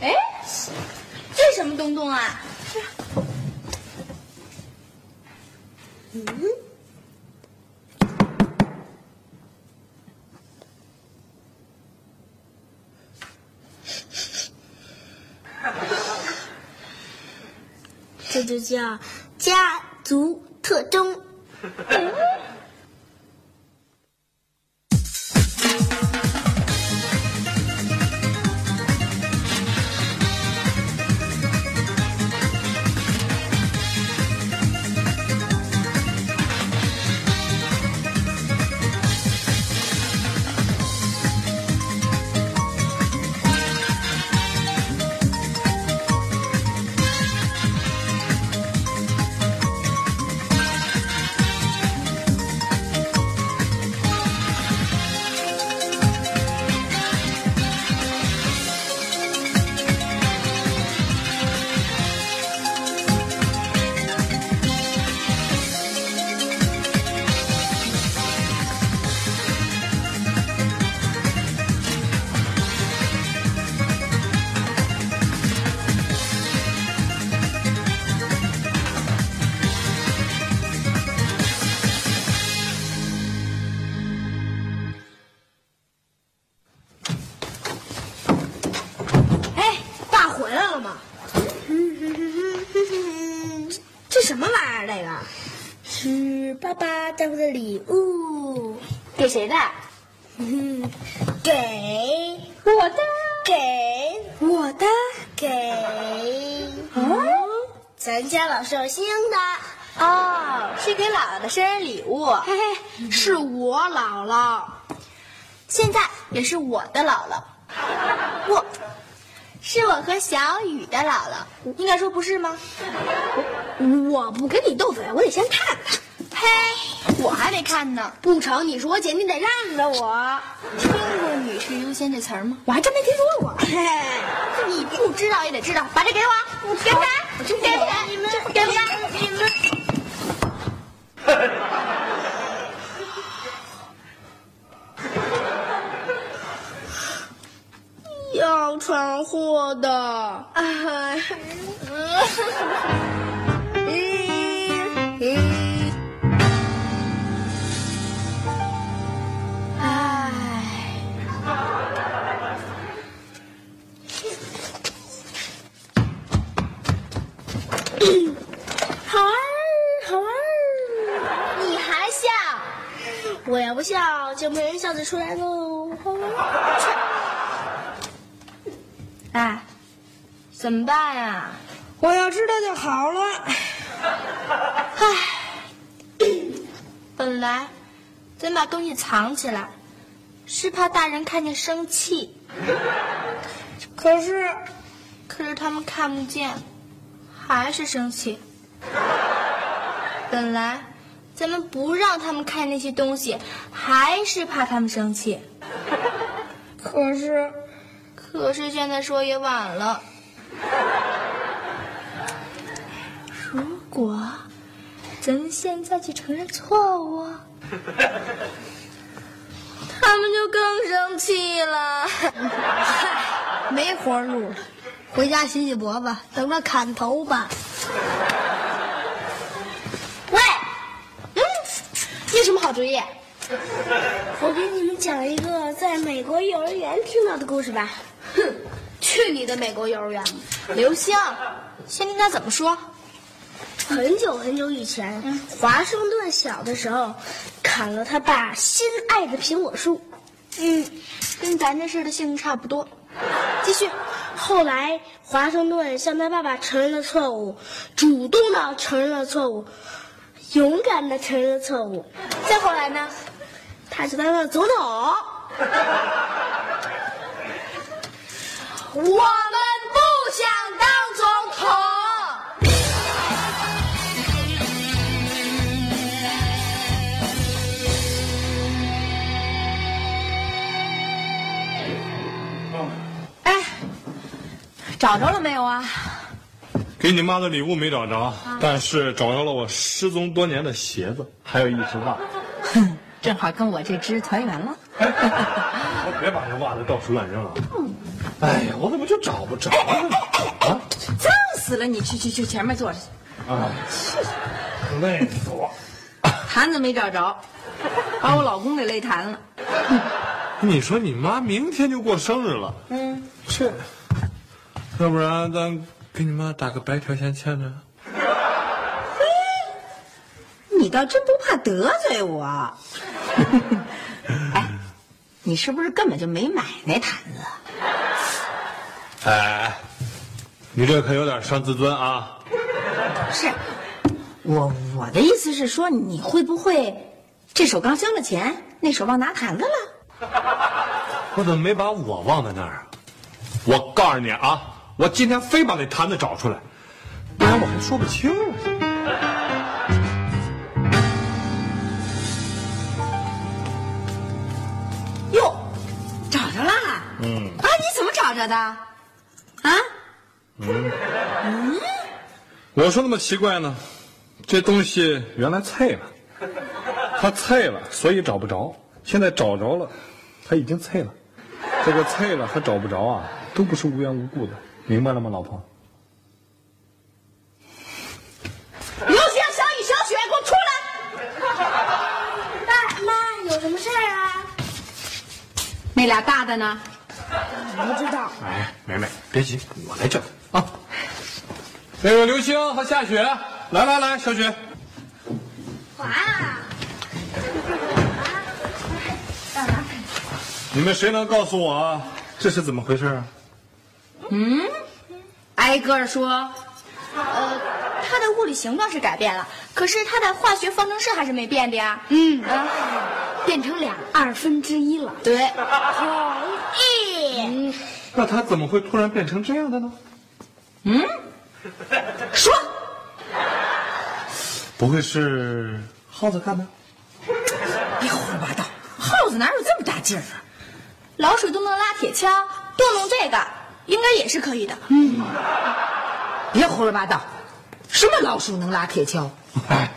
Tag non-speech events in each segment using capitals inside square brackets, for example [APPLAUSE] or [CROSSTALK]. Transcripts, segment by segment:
哎，这是什么东东啊？嗯，这就叫家族特征。哎，[LAUGHS] 什么玩意儿？这个是爸爸带回的礼物，给谁的？给我的，给我的，给哦，咱家老寿星的哦，是给姥姥的生日礼物。嘿嘿，是我姥姥，现在也是我的姥姥。我。是我和小雨的姥姥，应该说不是吗？我不跟你斗嘴，我得先看看。嘿，我还没看呢。不成，你是我姐，你得让着我。听过“女士优先”这词儿吗？我还真没听说过。嘿，你不知道也得知道，把这给我，给不给？给不给？你们给不给？你们。[LAUGHS] 要闯祸的。哎，好玩儿，好玩儿。你还笑？我要不笑，就没人笑得出来喽儿。哎，怎么办呀？我要知道就好了。唉，本来咱把东西藏起来，是怕大人看见生气。可是，可是他们看不见，还是生气。本来咱们不让他们看那些东西，还是怕他们生气。可是。可是现在说也晚了。如果咱们现在去承认错误，[LAUGHS] 他们就更生气了。嗨，[LAUGHS] 没活路了，回家洗洗脖子，等着砍头吧。[LAUGHS] 喂，嗯，你有什么好主意？我给你们讲一个在美国幼儿园听到的故事吧。哼，去你的美国幼儿园！刘星，先听他怎么说。很久很久以前，华盛顿小的时候，砍了他爸心爱的苹果树。嗯，跟咱这事的性质差不多。继续。后来华盛顿向他爸爸承认了错误，主动的承认了错误，勇敢的承认了错误。再后来呢，他是当了总统。[LAUGHS] 我找着了没有啊？给你妈的礼物没找着，但是找着了我失踪多年的鞋子，还有一只袜。哼，[LAUGHS] 正好跟我这只团圆了。[LAUGHS] 我别把这袜子到处乱扔了。哎呀，我怎么就找不着呢？啊，脏死了！你去去去前面坐着去。啊，累死我！坛子没找着，把我老公给累瘫了。[LAUGHS] 你说你妈明天就过生日了，嗯，这，要不然咱给你妈打个白条先欠着。嘿，你倒真不怕得罪我。[LAUGHS] 哎，你是不是根本就没买那毯子？哎，你这可有点伤自尊啊！不是，我我的意思是说，你会不会这手刚交了钱，那手忘拿毯子了？我怎么没把我忘在那儿啊？我告诉你啊，我今天非把那坛子找出来，不然我还说不清了。哟，找着啦！嗯，啊，你怎么找着的？啊？嗯嗯，我说那么奇怪呢？这东西原来碎了，它碎了，所以找不着。现在找着了，它已经碎了。这个碎了和找不着啊，都不是无缘无故的，明白了吗，老婆？刘星、小雨、小雪，给我出来！爸妈，有什么事儿啊？那俩大的呢？不知道。哎，梅梅，别急，我来叫啊。那个刘星和夏雪，来来来，小雪。华。你们谁能告诉我这是怎么回事啊？嗯，挨个说。呃，它的物理形状是改变了，可是它的化学方程式还是没变的呀。嗯，变成两二分之一了。对，同意。嗯，那它怎么会突然变成这样的呢？嗯，说，不会是耗子干的？别胡说八道，耗子哪有这么大劲儿啊？老鼠都能拉铁锹，动动这个应该也是可以的。嗯，别胡说八道，什么老鼠能拉铁锹？哎，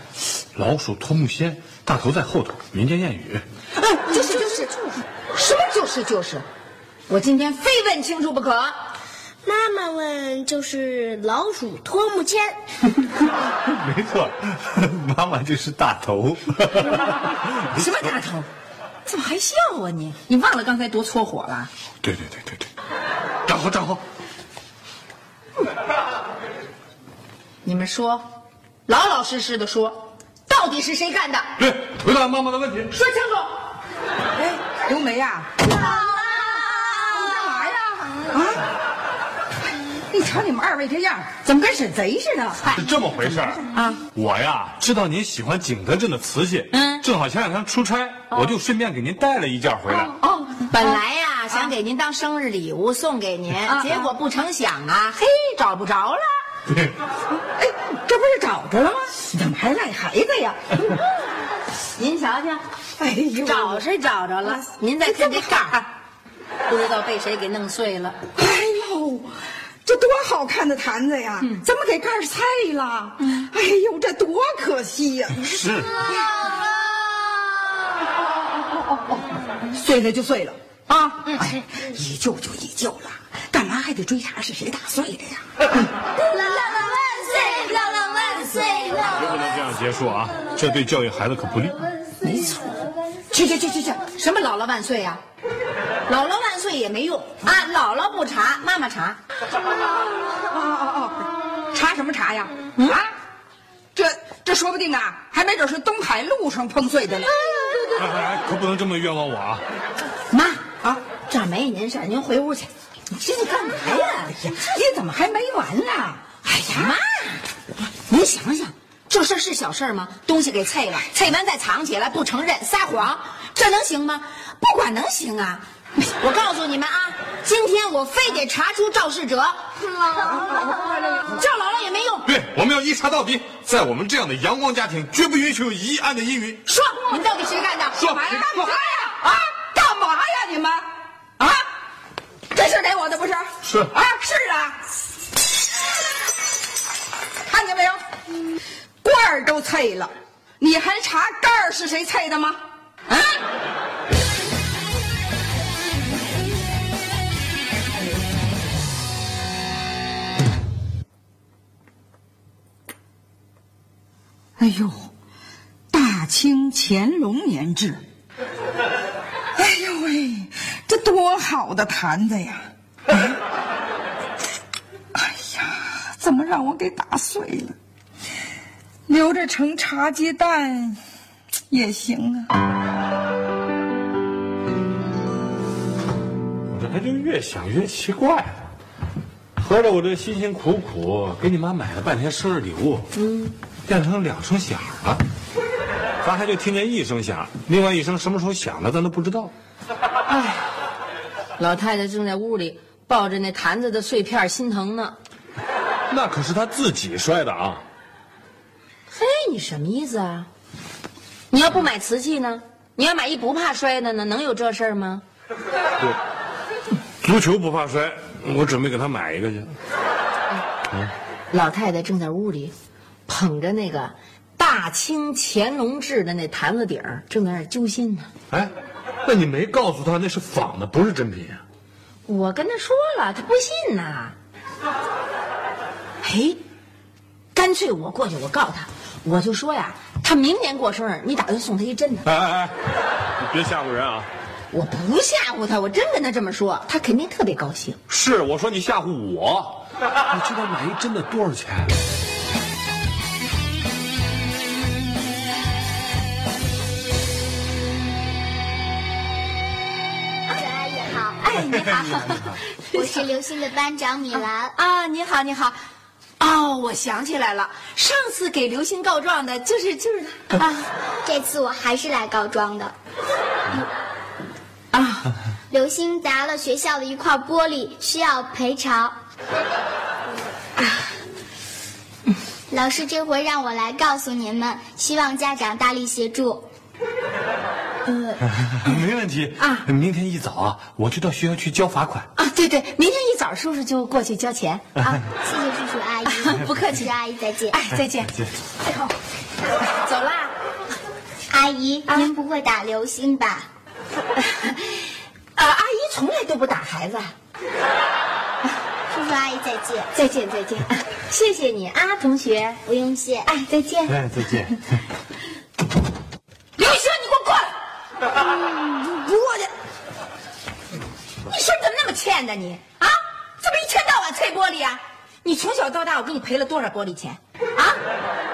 老鼠拖木仙，大头在后头，民间谚语。哎，就是就是就是，什么就是就是，我今天非问清楚不可。妈妈问就是老鼠拖木签。[LAUGHS] 没错，妈妈就是大头。[LAUGHS] 什么大头？怎么还笑啊你？你忘了刚才多搓火了？对对对对对，站好站好。你们说，老老实实的说，到底是谁干的？对，回答妈妈的问题，说清楚。哎，刘梅呀。啊你瞧你们二位这样，怎么跟审贼似的？是这么回事啊！我呀，知道您喜欢景德镇的瓷器，嗯，正好前两天出差，我就顺便给您带了一件回来。哦，本来呀，想给您当生日礼物送给您，结果不成想啊，嘿，找不着了。[LAUGHS] 哎，这不是找着了吗？怎么还赖孩子呀？[LAUGHS] 您瞧瞧，哎呦，找是找着了，您再看这盖儿，不知道被谁给弄碎了。哎呦！这多好看的坛子呀！怎么给盖儿碎了？哎呦，这多可惜呀！是。碎了就碎了啊！哎，一救就一救了，干嘛还得追查是谁打碎的呀？姥姥万岁！姥姥万岁！绝不能这样结束啊！这对教育孩子可不利。没错。去去去去去！什么姥姥万岁呀？姥姥万岁也没用啊！姥姥不查，妈妈查。哦哦哦！查什么查呀？啊，这这说不定啊，还没准是东海路上碰碎的呢。哎哎，可不能这么冤枉我啊！妈啊，这没您事您回屋去。你这是干嘛呀？哎呀，你怎么还没完呢？哎呀妈！您想想，这事儿是小事吗？东西给碎了，碎完再藏起来，不承认，撒谎，这能行吗？不管能行啊！我告诉你们啊，今天我非得查出肇事者，叫姥姥也没用。对，我们要一查到底。在我们这样的阳光家庭，绝不允许有一案的阴云。说，你们到底谁干的？说，干嘛呀？啊，干嘛呀你们？啊，这是给我的不是？是啊，是啊。看见没有？罐儿都碎了，你还查盖儿是谁碎的吗？啊？哎呦，大清乾隆年制。哎呦喂，这多好的坛子呀！[LAUGHS] 哎呀，怎么让我给打碎了？留着盛茶鸡蛋也行啊。我这还就越想越奇怪了。合着我这辛辛苦苦给你妈买了半天生日礼物，嗯，变成两声响了。咱还就听见一声响，另外一声什么时候响的，咱都不知道。哎，老太太正在屋里抱着那坛子的碎片心疼呢。[LAUGHS] 那可是她自己摔的啊！嘿，你什么意思啊？你要不买瓷器呢？你要买一不怕摔的呢？能有这事儿吗？对，足球不怕摔，我准备给她买一个去。老太太正在屋里，捧着那个大清乾隆制的那坛子底儿，正在那揪心呢。哎，那你没告诉他那是仿的，不是真品啊？我跟他说了，他不信呐。嘿，干脆我过去，我告诉他，我就说呀，他明年过生日，你打算送他一真的。哎哎哎，你别吓唬人啊！我不吓唬他，我真跟他这么说，他肯定特别高兴。是，我说你吓唬我。你知道买一真的多少钱？你好，我是刘星的班长米兰。啊，你好，你好。哦，我想起来了，上次给刘星告状的就是就是他 [LAUGHS] 啊这次我还是来告状的。啊！刘星砸了学校的一块玻璃，需要赔偿。老师这回让我来告诉您们，希望家长大力协助。[LAUGHS] 没问题啊明天一早啊，我就到学校去交罚款。啊，对对，明天一早叔叔就过去交钱啊。[LAUGHS] 谢谢叔叔阿姨，[LAUGHS] 不客气朱阿姨再见。哎，再见。哎呦，走啦。阿姨，您不会打流星吧？啊，阿姨从来都不打孩子。叔叔阿姨再见。再见，再见。谢谢你啊，同学。不用谢。哎，再见。哎，再见。刘星！过去！你说你怎么那么欠呢你啊？怎么一天到晚碎玻璃啊？你从小到大我给你赔了多少玻璃钱啊？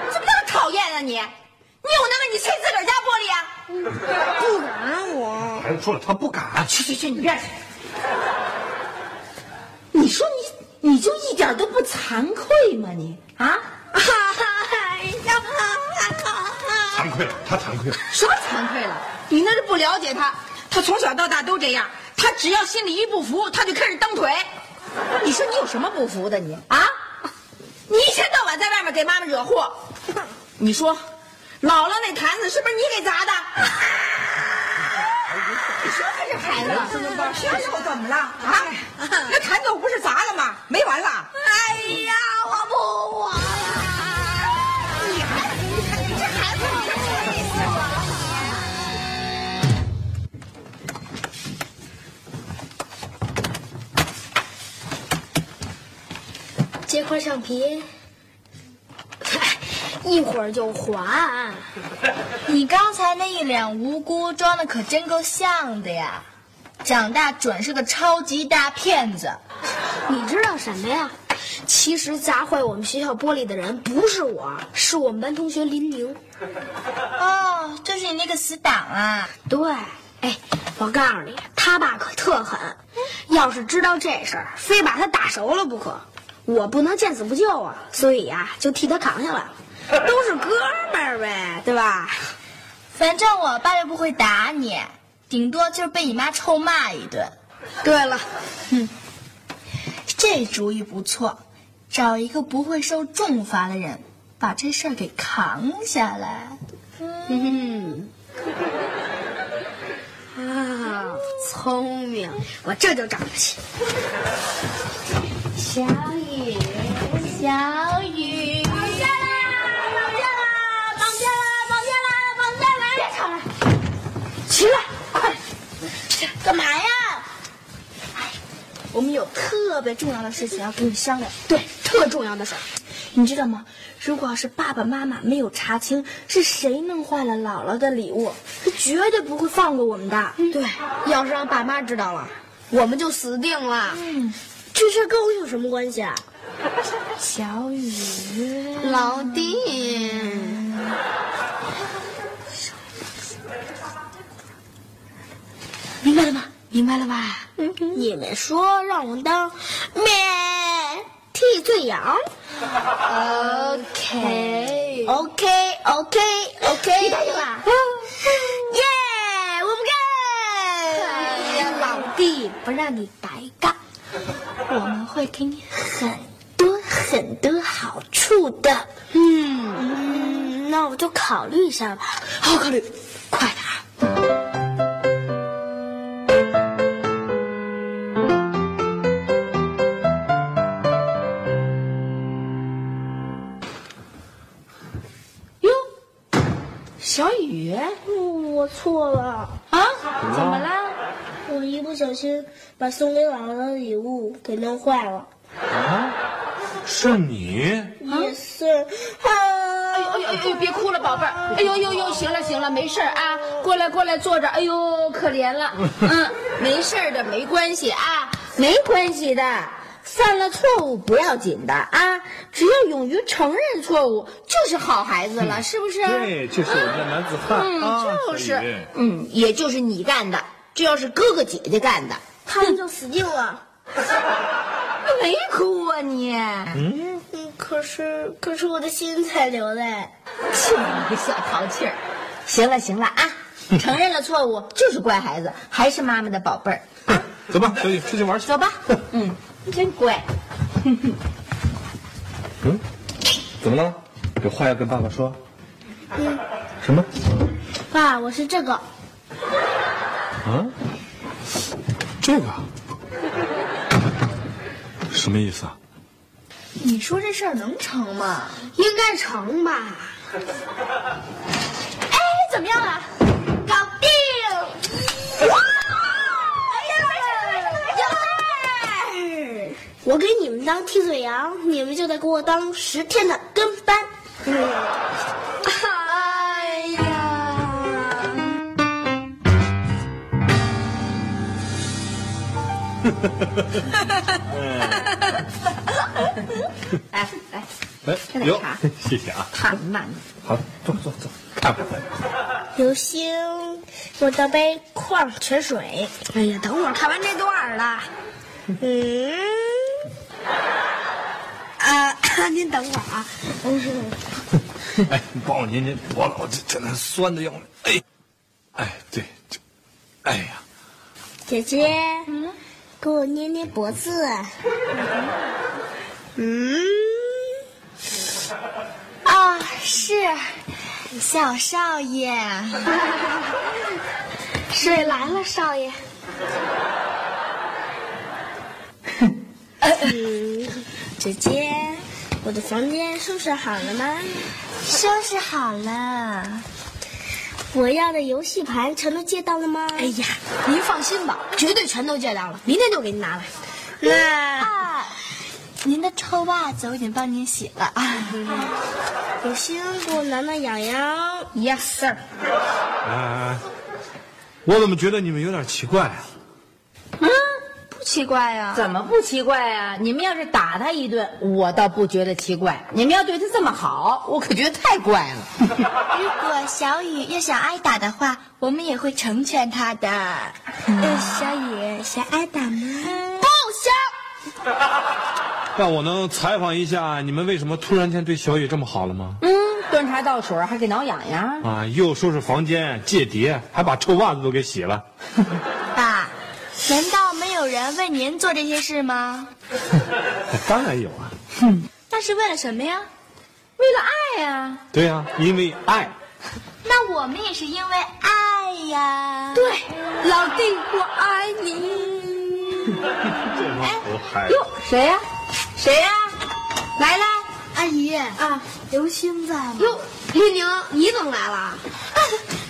你怎么那么讨厌啊你？你有那么你碎自个儿家玻璃啊？不敢我。孩子说了，他不敢。去去去，你别去！你说你你就一点都不惭愧吗你啊？哎呀，惭愧了，他惭愧了。什么惭愧了？你那是不了解他，他从小到大都这样，他只要心里一不服，他就开始蹬腿。你说你有什么不服的你啊？你一天到晚在外面给妈妈惹祸，你说，姥姥那坛子是不是你给砸的？你说他这孩子怎么办？这又怎么了啊？这块橡皮，[LAUGHS] 一会儿就还。你刚才那一脸无辜装的可真够像的呀，长大准是个超级大骗子。你知道什么呀？其实砸坏我们学校玻璃的人不是我，是我们班同学林宁。哦，就是你那个死党啊！对，哎，我告诉你，他爸可特狠，要是知道这事儿，非把他打熟了不可。我不能见死不救啊，所以呀，就替他扛下来了。都是哥们儿呗，对吧？反正我爸又不会打你，顶多就是被你妈臭骂一顿。对了，哼，这主意不错，找一个不会受重罚的人，把这事儿给扛下来。嗯，啊，聪明，我这就找他去。小雨，绑架啦！绑架啦！绑架啦！绑架啦！绑架啦！别吵了，起来，快！干嘛呀？我们有特别重要的事情要跟你商量。对，特重要的事儿，你知道吗？如果要是爸爸妈妈没有查清是谁弄坏了姥姥的礼物，他绝对不会放过我们的。对，要是让爸妈知道了，我们就死定了。嗯，这事跟我有什么关系啊？小雨，老弟，明白了吗？明白了吧？你们说让我当免替罪羊？OK OK OK OK，你答应了？耶，我不干！哎呀，老弟，不让你白干，[LAUGHS] 我们会给你很多很多好处的。嗯嗯，那我就考虑一下吧。好好考虑，快点儿。哟，小雨，我错了小心把送给姥姥的礼物给弄坏了。啊，是你？也是啊！哎呦哎呦哎呦，别哭了，宝贝儿！哎呦呦呦，行了行了，没事儿啊，过来过来坐着。哎呦，可怜了，[LAUGHS] 嗯，没事儿的，没关系啊，没关系的，犯了错误不要紧的啊，只要勇于承认错误，就是好孩子了，是不是？对，就是我们的男子汉嗯，啊，就是，嗯，也就是你干的，这要是哥哥姐姐干的，他们就死定了。[LAUGHS] 没哭啊你？嗯，嗯，可是可是我的心在流泪。就你个小淘气儿！行了行了啊，[LAUGHS] 承认了错误就是乖孩子，还是妈妈的宝贝儿。走吧，小雨，出去玩去。走吧，[LAUGHS] 嗯，真乖。嗯，怎么了？有话要跟爸爸说？嗯，什么？爸，我是这个。啊？这个？什么意思啊？你说这事儿能成吗？应该成吧？哎，怎么样啊？搞定！哇！我给你们当替罪羊，你们就得给我当十天的跟班。哎来 [LAUGHS] 来，哎，喝点茶，[LAUGHS] 谢谢啊。太慢了。好，坐坐坐，看看。刘星，我倒杯矿泉水。哎呀，等会儿看完这段了。嗯，啊，[COUGHS] 您等会儿啊。哎，你帮我捏捏脖子，我这这那酸的要命。哎，哎，对，这，哎呀，姐姐，嗯，给我捏捏脖子。嗯，啊，是小少爷，水来了，少爷。姐姐，我的房间收拾好了吗？收拾好了。我要的游戏盘全都借到了吗？哎呀，您放心吧，绝对全都借到了，明天就给您拿来。那啊，您的臭袜子我已经帮您洗了啊。[LAUGHS] 有心给我挠挠痒痒。Yes sir。哎，我怎么觉得你们有点奇怪啊？奇怪呀？怎么不奇怪啊？你们要是打他一顿，我倒不觉得奇怪；你们要对他这么好，我可觉得太怪了。[LAUGHS] 如果小雨要想挨打的话，我们也会成全他的。呃，小雨想挨打吗？不想。那我能采访一下，你们为什么突然间对小雨这么好了吗？嗯，端茶倒水还给挠痒痒。啊，又收拾房间、借碟，还把臭袜子都给洗了。[LAUGHS] 爸，难道人为您做这些事吗？[LAUGHS] 当然有啊。那是为了什么呀？为了爱呀。对呀、因为爱。[LAUGHS] 那我们也是因为爱呀。对，老弟，我爱你。[LAUGHS] 哟，谁呀？谁呀？来了，阿姨啊，刘星在吗？哟，丽宁，你怎么来了？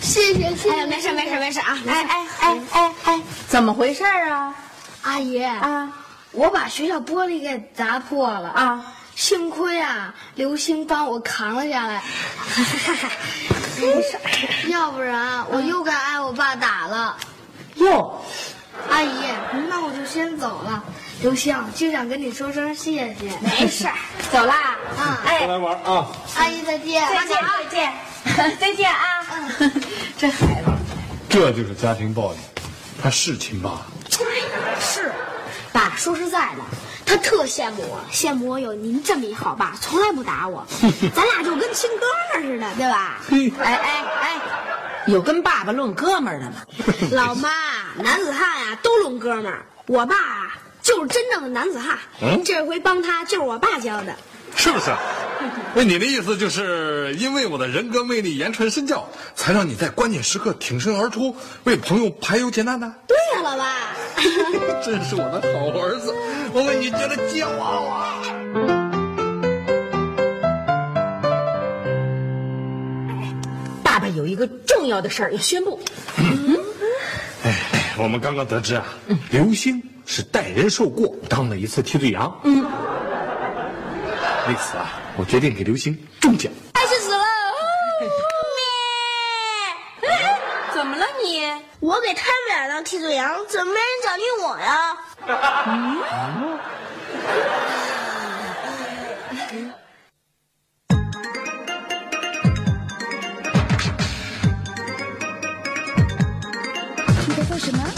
谢谢谢哎，谢。没事没事没事啊。哎哎哎哎哎，怎么回事啊？阿姨啊，我把学校玻璃给砸破了啊！幸亏啊，刘星帮我扛了下来，没 [LAUGHS] 事要不然我又该挨我爸打了。哟，阿姨，那我就先走了。刘星，就想跟你说声谢谢。没事，走啦。啊哎，来玩啊！阿姨再见。再见再见，[LAUGHS] 再见啊！[LAUGHS] 这孩子这就是家庭暴力，他是亲爸。是，爸，说实在的，他特羡慕我，羡慕我有您这么一好爸，从来不打我，[LAUGHS] 咱俩就跟亲哥们儿似的，对吧？哎哎哎，有跟爸爸论哥们儿的吗？老妈，男子汉呀、都论哥们儿，我爸啊就是真正的男子汉，嗯这回帮他就是我爸教的。是不是？[LAUGHS] 那你的意思就是因为我的人格魅力、言传身教，才让你在关键时刻挺身而出，为朋友排忧解难的？对呀、老爸。[LAUGHS] 真是我的好儿子，我为你觉得骄傲啊！爸爸有一个重要的事儿要宣布。哎，我们刚刚得知啊，刘星是代人受过，当了一次替罪羊。嗯，为此啊，我决定给刘星中奖。开心死了！怎么了你？我给他们俩当替罪羊，怎么没人奖励我呀？你在做什么？